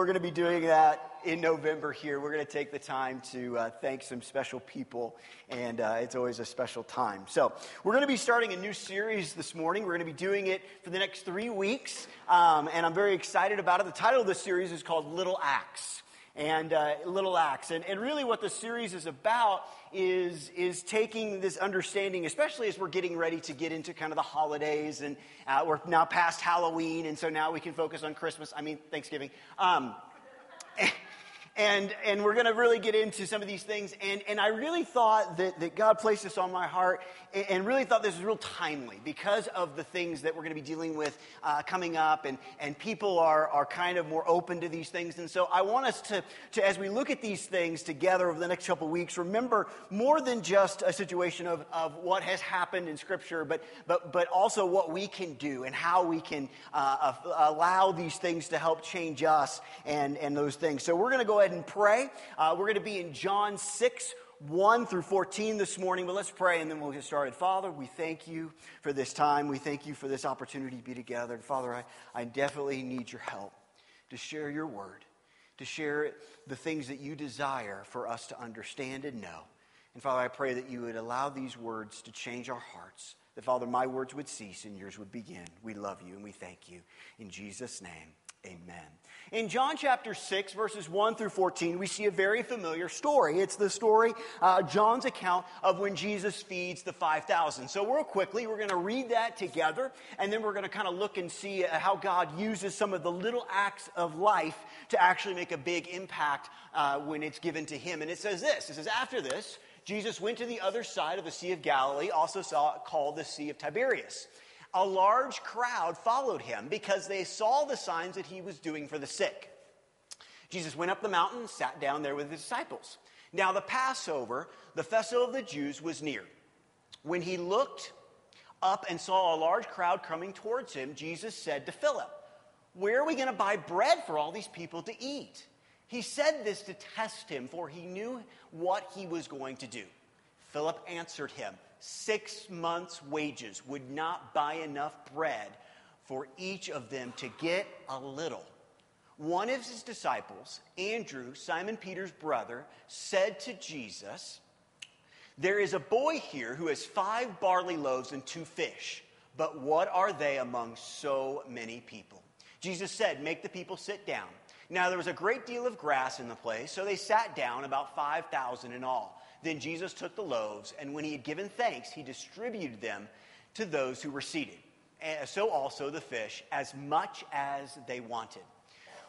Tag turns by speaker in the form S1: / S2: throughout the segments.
S1: we're going to be doing that in November here. We're going to take the time to uh, thank some special people, and uh, it's always a special time. So, we're going to be starting a new series this morning. We're going to be doing it for the next three weeks, um, and I'm very excited about it. The title of this series is called Little Acts and uh, Little Acts. And, and really, what the series is about is, is taking this understanding, especially as we're getting ready to get into kind of the holidays, and uh, we're now past Halloween, and so now we can focus on Christmas, I mean, Thanksgiving. Um, and, and we're going to really get into some of these things. And, and I really thought that, that God placed this on my heart and, and really thought this was real timely because of the things that we're going to be dealing with uh, coming up. And, and people are, are kind of more open to these things. And so I want us to, to, as we look at these things together over the next couple of weeks, remember more than just a situation of, of what has happened in Scripture, but, but, but also what we can do and how we can uh, allow these things to help change us and, and those things. So we're going to go ahead and pray. Uh, we're going to be in John 6, 1 through 14 this morning, but let's pray and then we'll get started. Father, we thank you for this time. We thank you for this opportunity to be together. And Father, I, I definitely need your help to share your word, to share the things that you desire for us to understand and know. And Father, I pray that you would allow these words to change our hearts. That, Father, my words would cease and yours would begin. We love you and we thank you. In Jesus' name, amen. In John chapter 6, verses 1 through 14, we see a very familiar story. It's the story, uh, John's account of when Jesus feeds the 5,000. So, real quickly, we're going to read that together, and then we're going to kind of look and see uh, how God uses some of the little acts of life to actually make a big impact uh, when it's given to Him. And it says this it says, After this, Jesus went to the other side of the Sea of Galilee, also saw, called the Sea of Tiberias a large crowd followed him because they saw the signs that he was doing for the sick. Jesus went up the mountain sat down there with his disciples. Now, the Passover, the festival of the Jews, was near. When he looked up and saw a large crowd coming towards him, Jesus said to Philip, Where are we going to buy bread for all these people to eat? He said this to test him, for he knew what he was going to do. Philip answered him, six months' wages would not buy enough bread for each of them to get a little. One of his disciples, Andrew, Simon Peter's brother, said to Jesus, There is a boy here who has five barley loaves and two fish, but what are they among so many people? Jesus said, Make the people sit down. Now there was a great deal of grass in the place, so they sat down, about 5,000 in all. Then Jesus took the loaves, and when he had given thanks, he distributed them to those who were seated. And so also the fish, as much as they wanted.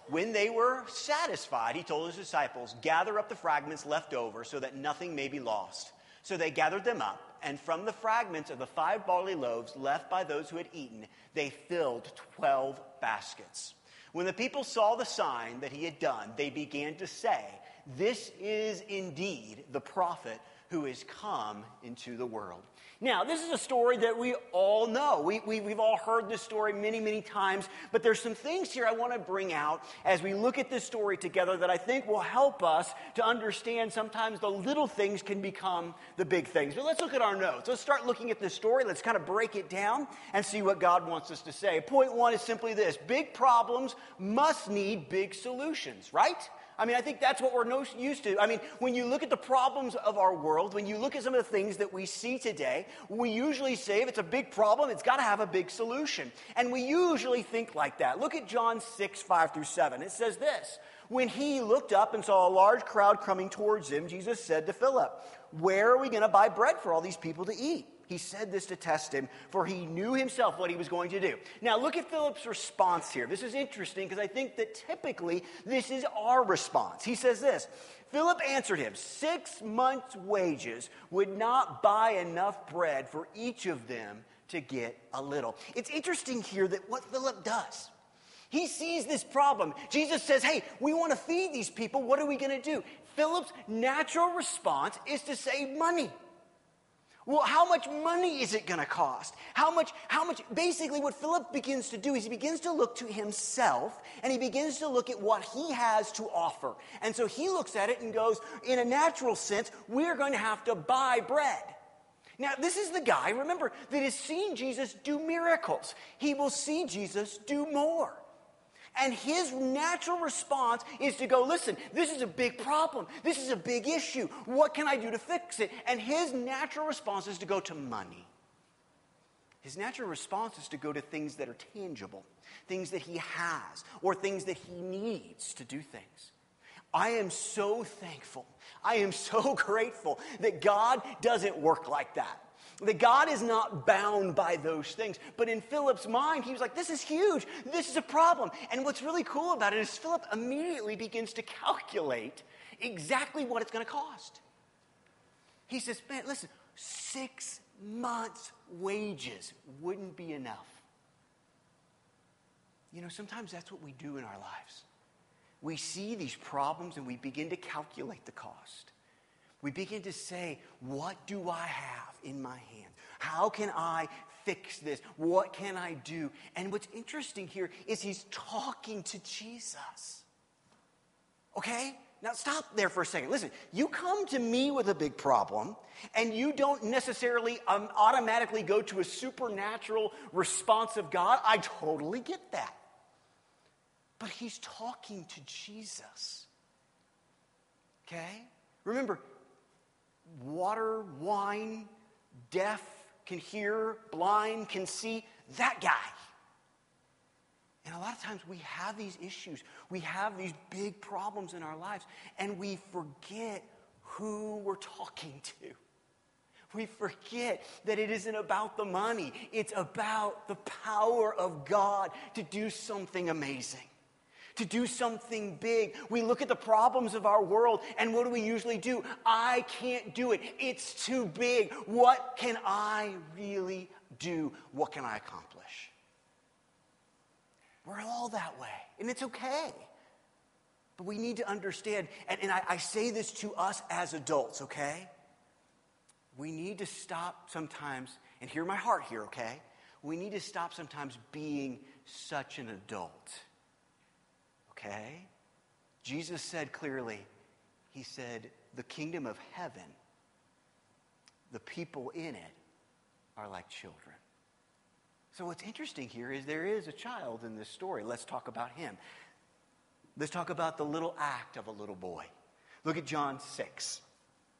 S1: When they were satisfied, he told his disciples, Gather up the fragments left over so that nothing may be lost. So they gathered them up, and from the fragments of the five barley loaves left by those who had eaten, they filled 12 baskets. When the people saw the sign that he had done, they began to say, this is indeed the prophet who has come into the world. Now, this is a story that we all know. We, we, have all heard this story many, many times, but there's some things here I want to bring out as we look at this story together that I think will help us to understand sometimes the little things can become the big things. But let's look at our notes. Let's start looking at this story. Let's kind of break it down and see what God wants us to say. Point one is simply this big problems must need big solutions, right? I mean, I think that's what we're no, used to. I mean, when you look at the problems of our world, when you look at some of the things that we see today, we usually say if it's a big problem, it's got to have a big solution. And we usually think like that. Look at John 6, 5 through 7. It says this When he looked up and saw a large crowd coming towards him, Jesus said to Philip, Where are we going to buy bread for all these people to eat? He said this to test him, for he knew himself what he was going to do. Now, look at Philip's response here. This is interesting because I think that typically this is our response. He says this Philip answered him, Six months' wages would not buy enough bread for each of them to get a little. It's interesting here that what Philip does. He sees this problem. Jesus says, Hey, we want to feed these people. What are we going to do? Philip's natural response is to save money. Well, how much money is it going to cost? How much, how much, basically what Philip begins to do is he begins to look to himself and he begins to look at what he has to offer. And so he looks at it and goes, in a natural sense, we're going to have to buy bread. Now, this is the guy, remember, that has seen Jesus do miracles. He will see Jesus do more. And his natural response is to go, listen, this is a big problem. This is a big issue. What can I do to fix it? And his natural response is to go to money. His natural response is to go to things that are tangible, things that he has, or things that he needs to do things. I am so thankful. I am so grateful that God doesn't work like that. That God is not bound by those things. But in Philip's mind, he was like, this is huge. This is a problem. And what's really cool about it is Philip immediately begins to calculate exactly what it's going to cost. He says, man, listen, six months' wages wouldn't be enough. You know, sometimes that's what we do in our lives. We see these problems and we begin to calculate the cost. We begin to say, What do I have in my hand? How can I fix this? What can I do? And what's interesting here is he's talking to Jesus. Okay? Now, stop there for a second. Listen, you come to me with a big problem, and you don't necessarily um, automatically go to a supernatural response of God. I totally get that. But he's talking to Jesus. Okay? Remember, water, wine, deaf can hear, blind can see, that guy. And a lot of times we have these issues, we have these big problems in our lives, and we forget who we're talking to. We forget that it isn't about the money, it's about the power of God to do something amazing to do something big. We look at the problems of our world, and what do we usually do? I can't do it. It's too big. What can I really do? What can I accomplish? We're all that way, and it's okay. But we need to understand, and, and I, I say this to us as adults, okay? We need to stop sometimes, and hear my heart here, okay? We need to stop sometimes being such an adult. Okay? Jesus said clearly, He said, the kingdom of heaven, the people in it are like children. So, what's interesting here is there is a child in this story. Let's talk about him. Let's talk about the little act of a little boy. Look at John 6.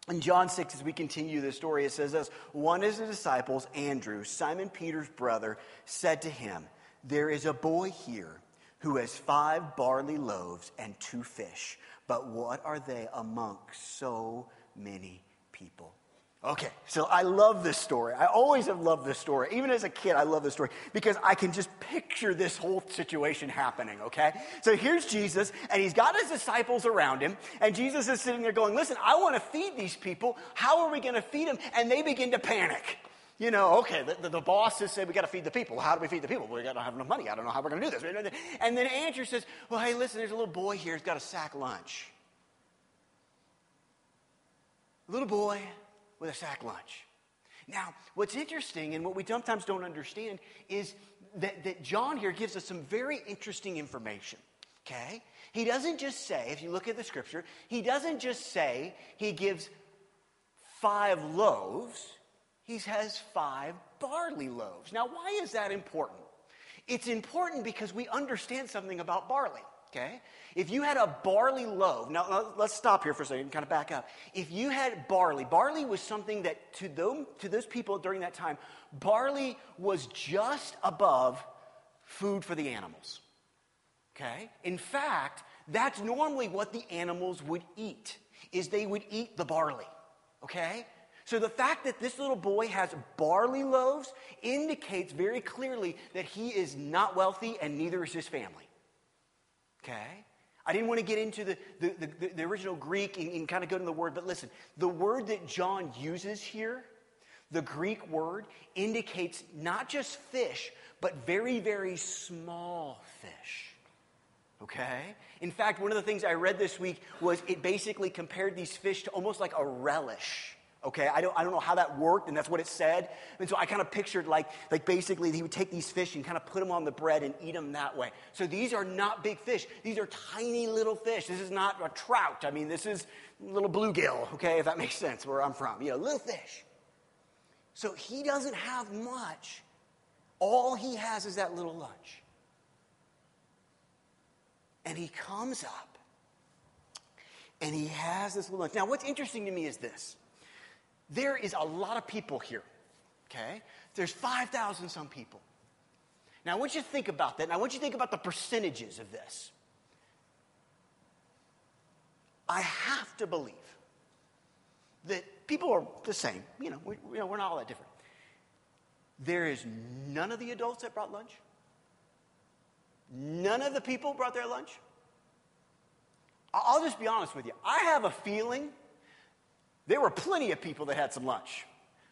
S1: In John 6, as we continue the story, it says this One of the disciples, Andrew, Simon Peter's brother, said to him, There is a boy here who has five barley loaves and two fish. But what are they amongst so many people? Okay, so I love this story. I always have loved this story. Even as a kid, I love this story because I can just picture this whole situation happening, okay? So here's Jesus, and he's got his disciples around him, and Jesus is sitting there going, Listen, I want to feed these people. How are we going to feed them? And they begin to panic you know, okay, the, the, the boss has said we got to feed the people. How do we feed the people? We got to have enough money. I don't know how we're going to do this. And then Andrew says, well, hey, listen, there's a little boy here who's got a sack lunch. A little boy with a sack lunch. Now, what's interesting and what we sometimes don't understand is that, that John here gives us some very interesting information. Okay? He doesn't just say, if you look at the scripture, he doesn't just say he gives five loaves he has five barley loaves. Now, why is that important? It's important because we understand something about barley. Okay? If you had a barley loaf, now let's stop here for a second, and kind of back up. If you had barley, barley was something that to those, to those people during that time, barley was just above food for the animals. Okay? In fact, that's normally what the animals would eat, is they would eat the barley. Okay? So the fact that this little boy has barley loaves indicates very clearly that he is not wealthy and neither is his family. Okay? I didn't want to get into the, the, the, the original Greek and, and kind of go to the word, but listen, the word that John uses here, the Greek word, indicates not just fish, but very, very small fish. Okay? In fact, one of the things I read this week was it basically compared these fish to almost like a relish. Okay, I don't, I don't know how that worked, and that's what it said. And so I kind of pictured like, like basically he would take these fish and kind of put them on the bread and eat them that way. So these are not big fish. These are tiny little fish. This is not a trout. I mean, this is little bluegill, okay, if that makes sense where I'm from. You know, little fish. So he doesn't have much. All he has is that little lunch. And he comes up and he has this little lunch. Now, what's interesting to me is this there is a lot of people here, okay? There's 5,000 some people. Now, I want you to think about that, and I want you to think about the percentages of this. I have to believe that people are the same. You know, we, you know, we're not all that different. There is none of the adults that brought lunch. None of the people brought their lunch. I'll just be honest with you. I have a feeling there were plenty of people that had some lunch,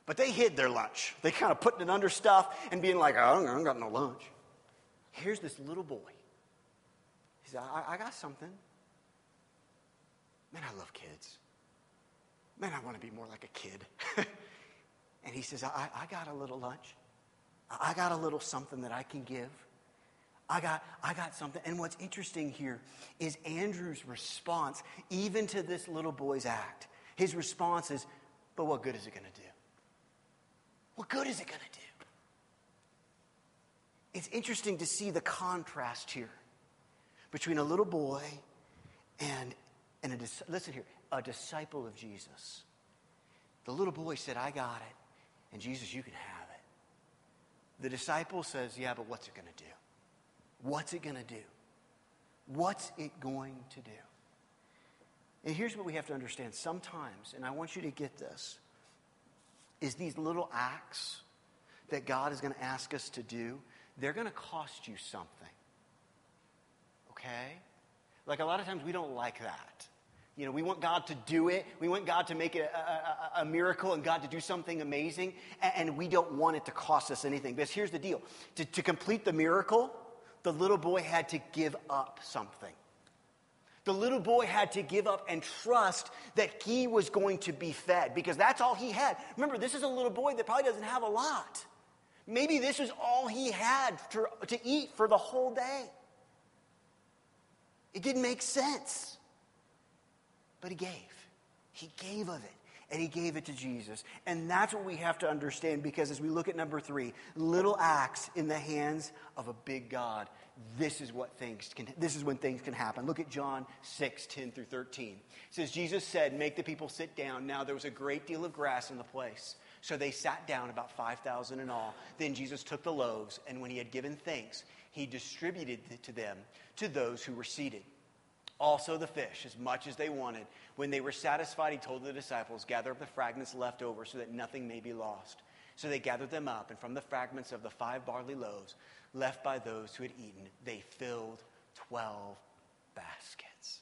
S1: but they hid their lunch. They kind of putting it under stuff and being like, oh, I don't got no lunch. Here's this little boy. He said, I, I got something. Man, I love kids. Man, I want to be more like a kid. and he says, I, I got a little lunch. I got a little something that I can give. I got, I got something. And what's interesting here is Andrew's response, even to this little boy's act. His response is, But what good is it going to do? What good is it going to do? It's interesting to see the contrast here between a little boy and, and a, listen here, a disciple of Jesus. The little boy said, I got it. And Jesus, you can have it. The disciple says, Yeah, but what's it going to do? What's it going to do? What's it going to do? And here's what we have to understand sometimes, and I want you to get this, is these little acts that God is going to ask us to do, they're going to cost you something. Okay? Like a lot of times we don't like that. You know, we want God to do it. We want God to make a, a, a, miracle and God to do something amazing. And, and, we don't want it to cost us anything. Because here's the deal to, to complete the miracle, the little boy had to give up something. The little boy had to give up and trust that he was going to be fed because that's all he had. Remember, this is a little boy that probably doesn't have a lot. Maybe this was all he had to, to eat for the whole day. It didn't make sense. But he gave. He gave of it. And he gave it to Jesus. And that's what we have to understand because as we look at number three, little acts in the hands of a big God, this is what things can this is when things can happen. Look at John 6, 10 through 13. It says, Jesus said, Make the people sit down. Now there was a great deal of grass in the place. So they sat down, about 5,000 in all. Then Jesus took the loaves, and when he had given thanks, he distributed to them, to those who were seated also the fish, as much as they wanted. When they were satisfied, he told the disciples, Gather up the fragments left over so that nothing may be lost. So they gathered them up, and from the fragments of the five barley loaves left by those who had eaten, they filled 12 baskets.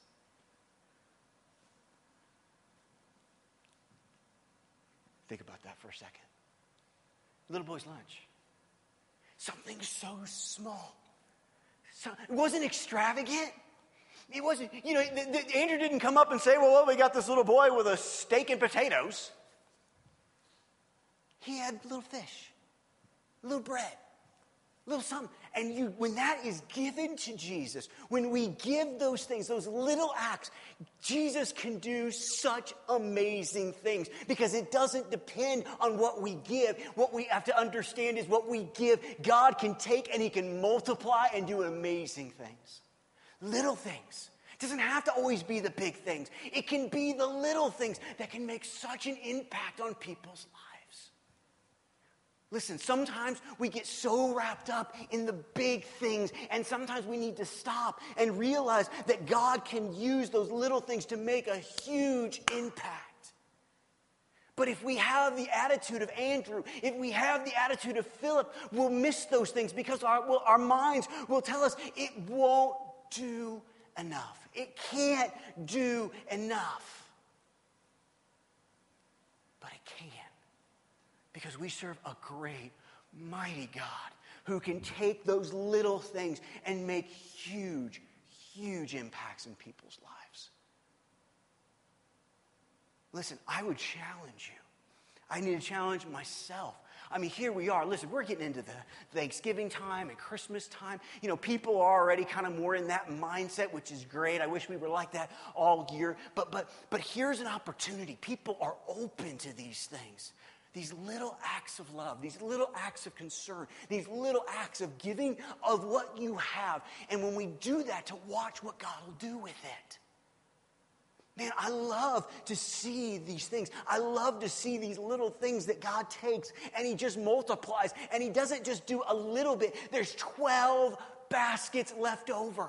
S1: Think about that for a second. Little boy's lunch. Something so small. So, it wasn't extravagant. It wasn't, you know, Andrew didn't come up and say, well, well, we got this little boy with a steak and potatoes. He had little fish, little bread, little something. And you, when that is given to Jesus, when we give those things, those little acts, Jesus can do such amazing things because it doesn't depend on what we give. What we have to understand is what we give, God can take and He can multiply and do amazing things. Little things. It doesn't have to always be the big things. It can be the little things that can make such an impact on people's lives. Listen, sometimes we get so wrapped up in the big things, and sometimes we need to stop and realize that God can use those little things to make a huge impact. But if we have the attitude of Andrew, if we have the attitude of Philip, we'll miss those things because our, our minds will tell us it won't do enough. It can't do enough. But it can. Because we serve a great, mighty God who can take those little things and make huge, huge impacts in people's lives. Listen, I would challenge you. I need to challenge myself I mean, here we are. Listen, we're getting into the Thanksgiving time and Christmas time. You know, people are already kind of more in that mindset, which is great. I wish we were like that all year. But but but here's an opportunity. People are open to these things. These little acts of love, these little acts of concern, these little acts of giving of what you have. And when we do that, to watch what God will do with it. Man, I love to see these things. I love to see these little things that God takes and He just multiplies. And He doesn't just do a little bit, there's 12 baskets left over.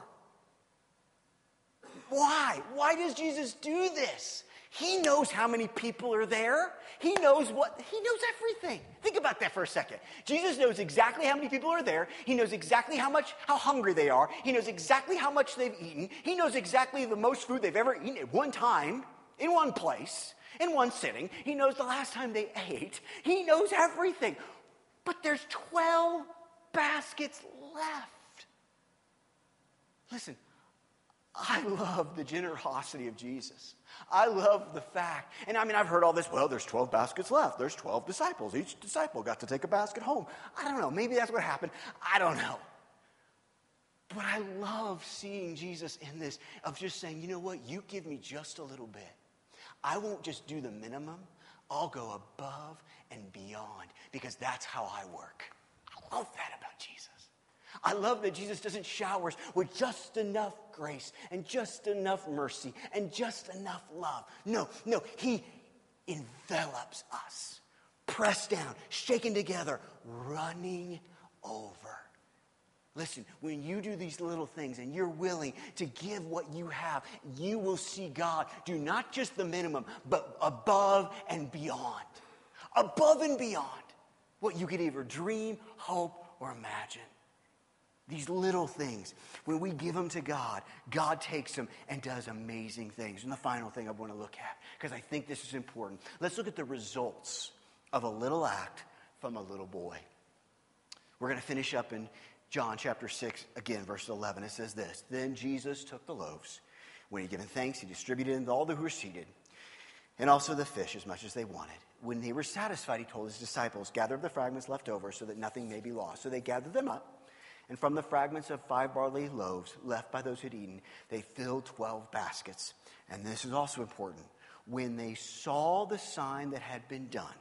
S1: Why? Why does Jesus do this? He knows how many people are there. He knows what, he knows everything. Think about that for a second. Jesus knows exactly how many people are there. He knows exactly how much, how hungry they are. He knows exactly how much they've eaten. He knows exactly the most food they've ever eaten at one time, in one place, in one sitting. He knows the last time they ate. He knows everything. But there's 12 baskets left. Listen, I love the generosity of Jesus. I love the fact, and I mean, I've heard all this, well, there's 12 baskets left. There's 12 disciples. Each disciple got to take a basket home. I don't know. Maybe that's what happened. I don't know. But I love seeing Jesus in this of just saying, you know what? You give me just a little bit. I won't just do the minimum, I'll go above and beyond because that's how I work. I love that about Jesus. I love that Jesus doesn't shower us with just enough grace and just enough mercy and just enough love. No, no, He envelops us, pressed down, shaken together, running over. Listen, when you do these little things and you're willing to give what you have, you will see God do not just the minimum, but above and beyond. Above and beyond what you could ever dream, hope, or imagine. These little things, when we give them to God, God takes them and does amazing things. And the final thing I want to look at, because I think this is important, let's look at the results of a little act from a little boy. We're going to finish up in John chapter 6, again, verse 11. It says this Then Jesus took the loaves. When he had given thanks, he distributed them to all who were seated, and also the fish as much as they wanted. When they were satisfied, he told his disciples, Gather up the fragments left over so that nothing may be lost. So they gathered them up. And from the fragments of five barley loaves left by those who had eaten, they filled 12 baskets. And this is also important. When they saw the sign that had been done,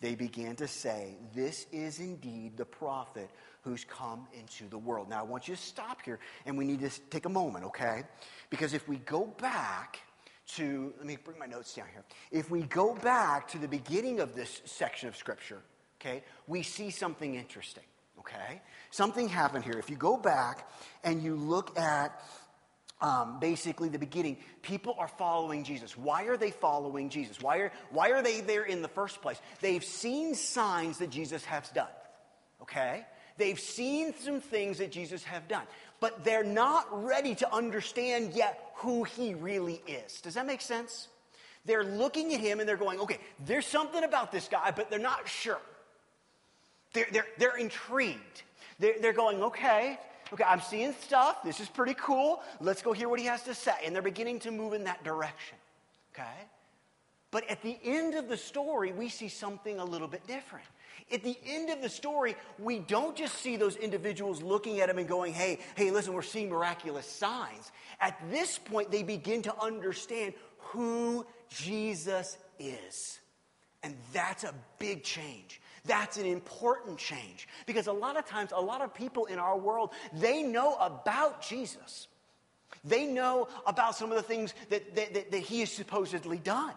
S1: they began to say, This is indeed the prophet who's come into the world. Now, I want you to stop here and we need to take a moment, okay? Because if we go back to, let me bring my notes down here. If we go back to the beginning of this section of Scripture, okay, we see something interesting okay? Something happened here. If you go back and you look at um, basically the beginning, people are following Jesus. Why are they following Jesus? Why are, why are they there in the first place? They've seen signs that Jesus has done, okay? They've seen some things that Jesus have done, but they're not ready to understand yet who he really is. Does that make sense? They're looking at him and they're going, okay, there's something about this guy, but they're not sure. They're, they're, they're intrigued. They're, they're going, okay, okay, I'm seeing stuff. This is pretty cool. Let's go hear what he has to say. And they're beginning to move in that direction. Okay? But at the end of the story, we see something a little bit different. At the end of the story, we don't just see those individuals looking at him and going, hey, hey, listen, we're seeing miraculous signs. At this point, they begin to understand who Jesus is. And that's a big change. That's an important change because a lot of times, a lot of people in our world, they know about Jesus. They know about some of the things that, that, that, that he has supposedly done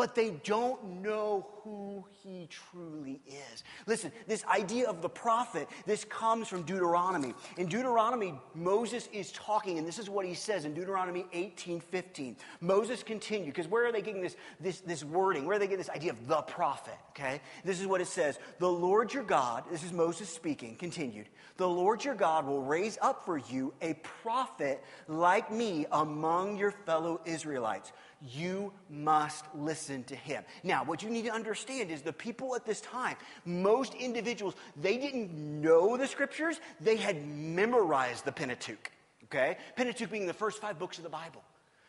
S1: but they don't know who he truly is. Listen, this idea of the prophet, this comes from Deuteronomy. In Deuteronomy, Moses is talking, and this is what he says in Deuteronomy 18 15. Moses continued, because where are they getting this, this, this wording? Where are they getting this idea of the prophet? Okay? This is what it says The Lord your God, this is Moses speaking, continued, the Lord your God will raise up for you a prophet like me among your fellow Israelites you must listen to him. Now, what you need to understand is the people at this time, most individuals, they didn't know the scriptures, they had memorized the Pentateuch. Okay? Pentateuch being the first five books of the Bible.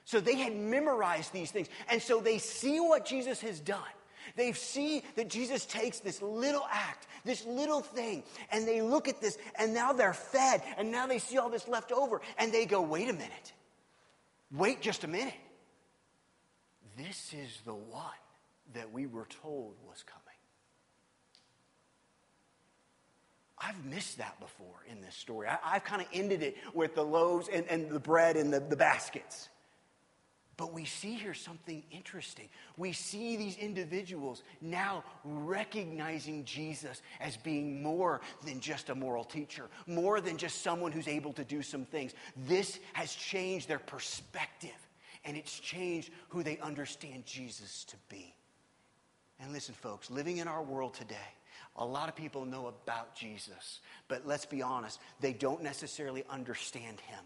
S1: So they had memorized these things. And so they see what Jesus has done. They see that Jesus takes this little act, this little thing, and they look at this, and now they're fed, and now they see all this left over, and they go, wait a minute. Wait just a minute. This is the one that we were told was coming. I've missed that before in this story. I, have kind of ended it with the loaves and, and the bread and the, the baskets. But we see here something interesting. We see these individuals now recognizing Jesus as being more than just a moral teacher, more than just someone who's able to do some things. This has changed their perspective and it's changed who they understand Jesus to be. And listen, folks, living in our world today, a lot of people know about Jesus, but let's be honest, they don't necessarily understand him.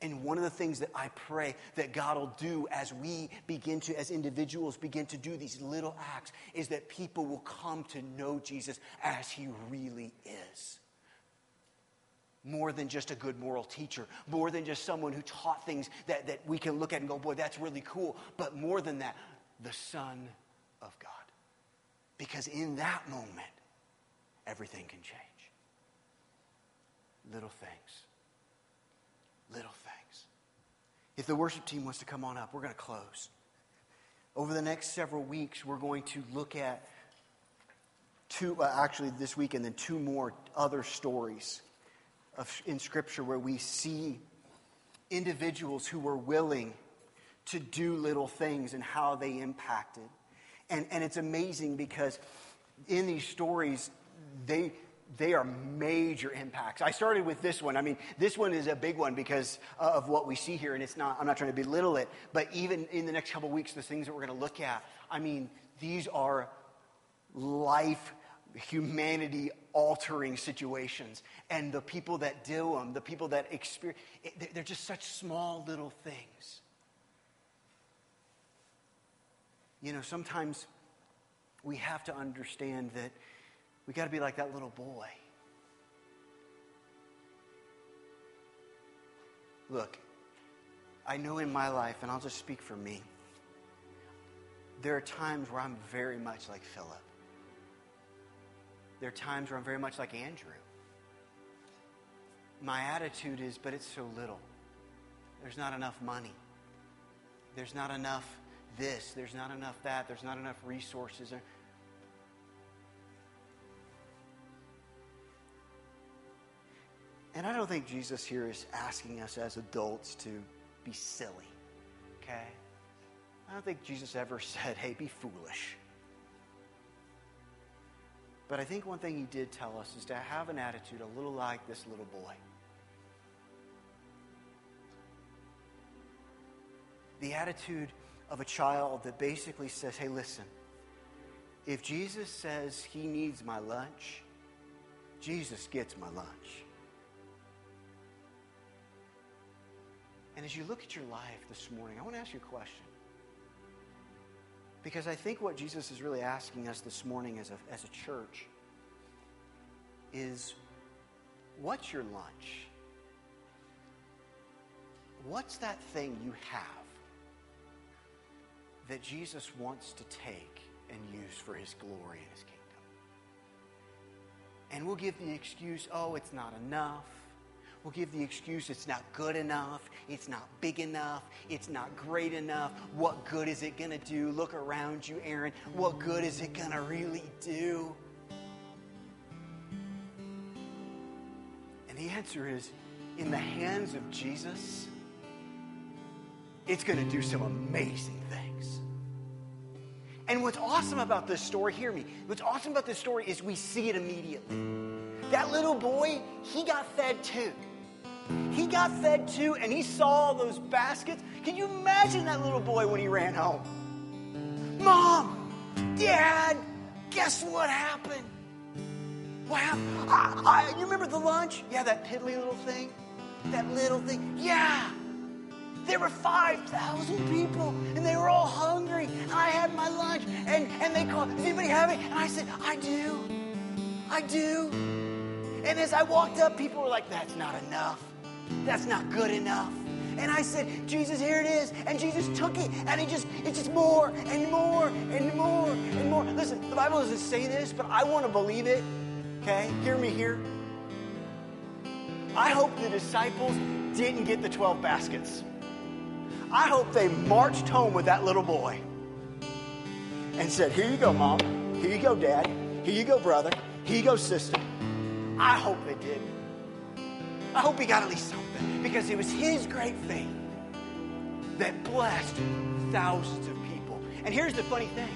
S1: And one of the things that I pray that God will do as we begin to, as individuals, begin to do these little acts is that people will come to know Jesus as he really is. More than just a good moral teacher, more than just someone who taught things that, that we can look at and go, boy, that's really cool. But more than that, the Son of God. Because in that moment, everything can change. Little things. Little things. If the worship team wants to come on up, we're going to close. Over the next several weeks, we're going to look at two, uh, actually this week, and then two more other stories of, in Scripture where we see individuals who were willing to do little things and how they impacted. And, and it's amazing because in these stories, they, they are major impacts. I started with this one. I mean, this one is a big one because of what we see here, and it's not, I'm not trying to belittle it, but even in the next couple weeks, the things that we're going to look at, I mean, these are life, humanity altering situations. And the people that do them, the people that experience, they're just such small little things. You know, sometimes we have to understand that we got to be like that little boy. Look, I know in my life, and I'll just speak for me, there are times where I'm very much like Philip. There are times where I'm very much like Andrew. My attitude is, but it's so little. There's not enough money. There's not enough this, there's not enough that, there's not enough resources. And I don't think Jesus here is asking us as adults to be silly, okay? I don't think Jesus ever said, hey, be foolish. But I think one thing he did tell us is to have an attitude a little like this little boy. The attitude of a child that basically says, hey, listen, if Jesus says he needs my lunch, Jesus gets my lunch. And as you look at your life this morning, I want to ask you a question. Because I think what Jesus is really asking us this morning as a, as a church is what's your lunch? What's that thing you have that Jesus wants to take and use for his glory and his kingdom. And we'll give the excuse, oh, it's not enough. We'll give the excuse it's not good enough, it's not big enough, it's not great enough. What good is it going to do? Look around you, Aaron. What good is it going to really do? And the answer is in the hands of Jesus, it's going to do some amazing things. And what's awesome about this story, hear me, what's awesome about this story is we see it immediately. That little boy, he got fed too. He got fed too, and he saw those baskets. Can you imagine that little boy when he ran home? Mom, Dad, guess what happened? What happened? I, I, you remember the lunch? Yeah, that piddly little thing? That little thing? Yeah. There were 5,000 people and they were all hungry. And I had my lunch and, and they called, Does anybody have it? And I said, I do. I do. And as I walked up, people were like, That's not enough. That's not good enough. And I said, Jesus, here it is. And Jesus took it, and he just, it's just more and more and more and more. Listen, the Bible doesn't say this, but I want to believe it. Okay? Hear me here. I hope the disciples didn't get the 12 baskets. I hope they marched home with that little boy and said, Here you go, mom. Here you go, dad. Here you go, brother. Here you go, sister. I hope they did. I hope he got at least something because it was his great faith that blessed thousands of people. And here's the funny thing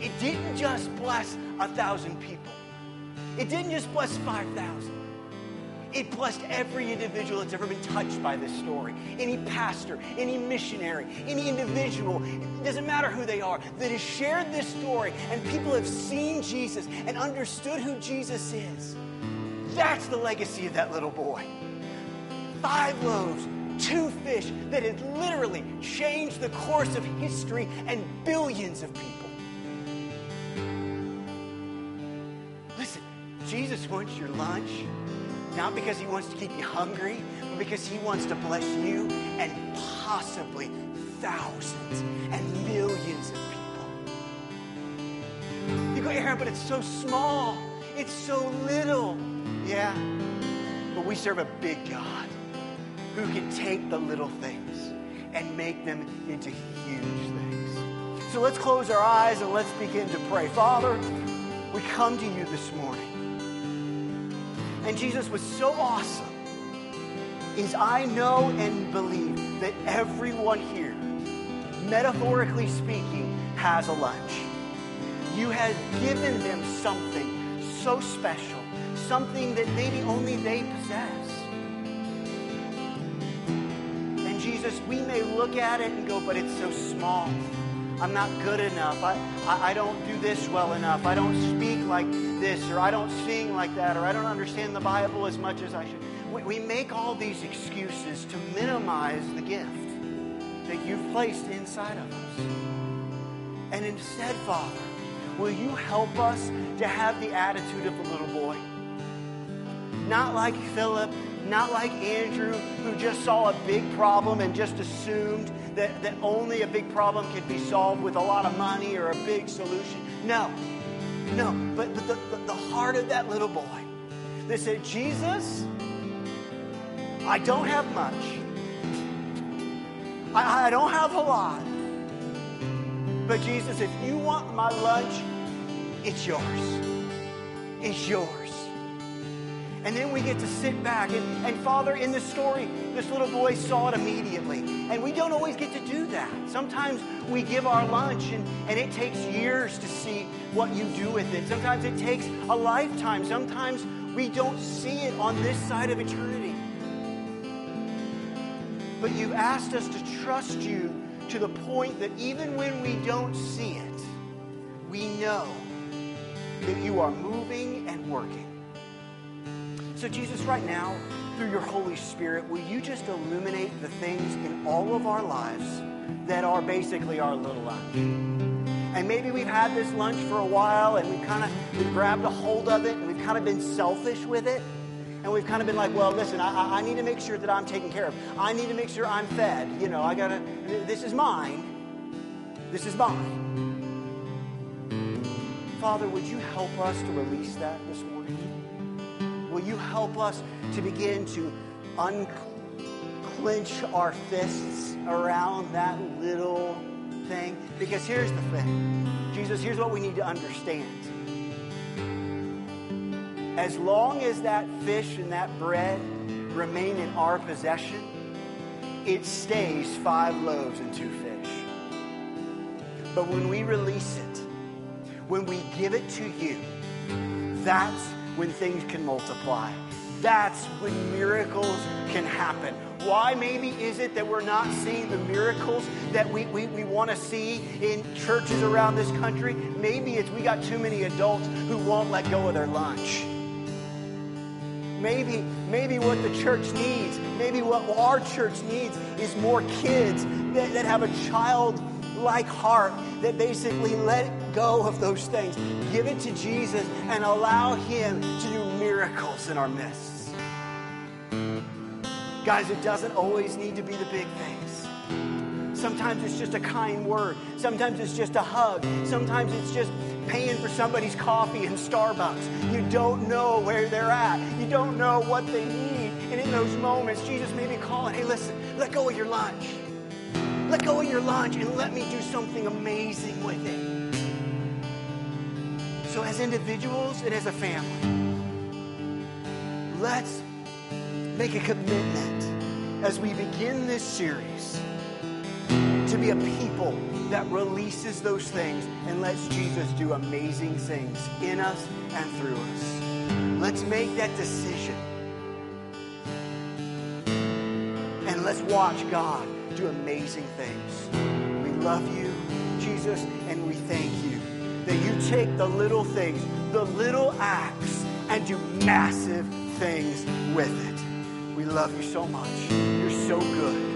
S1: it didn't just bless a thousand people, it didn't just bless 5,000. It blessed every individual that's ever been touched by this story. Any pastor, any missionary, any individual, it doesn't matter who they are, that has shared this story and people have seen Jesus and understood who Jesus is. That's the legacy of that little boy. Five loaves, two fish that had literally changed the course of history and billions of people. Listen, Jesus wants your lunch not because he wants to keep you hungry, but because he wants to bless you and possibly thousands and millions of people. You go, Aaron, but it's so small. It's so little. Yeah, but we serve a big God who can take the little things and make them into huge things. So let's close our eyes and let's begin to pray. Father, we come to you this morning. And Jesus was so awesome is I know and believe that everyone here, metaphorically speaking, has a lunch. You have given them something so special, something that maybe only they possess. And Jesus, we may look at it and go, but it's so small. I'm not good enough. I, I, I, don't do this well enough. I don't speak like this, or I don't sing like that, or I don't understand the Bible as much as I should. We, we make all these excuses to minimize the gift that you've placed inside of us. And instead, Father, will you help us to have the attitude of the little boy? Not like Philip, not like Andrew, who just saw a big problem and just assumed that, that only a big problem could be solved with a lot of money or a big solution. No, no, but, but the, the, the heart of that little boy that said, Jesus, I don't have much. I, I don't have a lot. But Jesus, if you want my lunch, it's yours. It's yours. And then we get to sit back. And, and Father, in this story, this little boy saw it immediately. And we don't always get to do that. Sometimes we give our lunch and, and it takes years to see what you do with it. Sometimes it takes a lifetime. Sometimes we don't see it on this side of eternity. But you've asked us to trust you to the point that even when we don't see it, we know that you are moving and working. So, Jesus, right now, through your Holy Spirit, will you just illuminate the things in all of our lives that are basically our little lunch? And maybe we've had this lunch for a while and we've kind of grabbed a hold of it and we've kind of been selfish with it. And we've kind of been like, well, listen, I, I need to make sure that I'm taken care of. I need to make sure I'm fed. You know, I got to, this is mine. This is mine. Father, would you help us to release that this morning? Will you help us to begin to unclench our fists around that little thing? Because here's the thing Jesus, here's what we need to understand. As long as that fish and that bread remain in our possession, it stays five loaves and two fish. But when we release it, when we give it to you, that's when things can multiply. That's when miracles can happen. Why maybe is it that we're not seeing the miracles that we, we, we want to see in churches around this country? Maybe it's we got too many adults who won't let go of their lunch. Maybe, maybe what the church needs, maybe what our church needs is more kids that, that have a childlike heart that basically let go of those things. Give it to Jesus and allow Him to do miracles in our midst. Guys, it doesn't always need to be the big things. Sometimes it's just a kind word. Sometimes it's just a hug. Sometimes it's just paying for somebody's coffee in Starbucks. You don't know where they're at. You don't know what they need. And in those moments, Jesus may be calling, hey, listen, let go of your lunch. Let go of your lunch and let me do something amazing with it. So, as individuals and as a family, let's make a commitment as we begin this series to be a people that releases those things and lets Jesus do amazing things in us and through us. Let's make that decision. And let's watch God do amazing things. We love you, Jesus, and we thank you that you take the little things, the little acts, and do massive things with it. We love you so much. You're so good.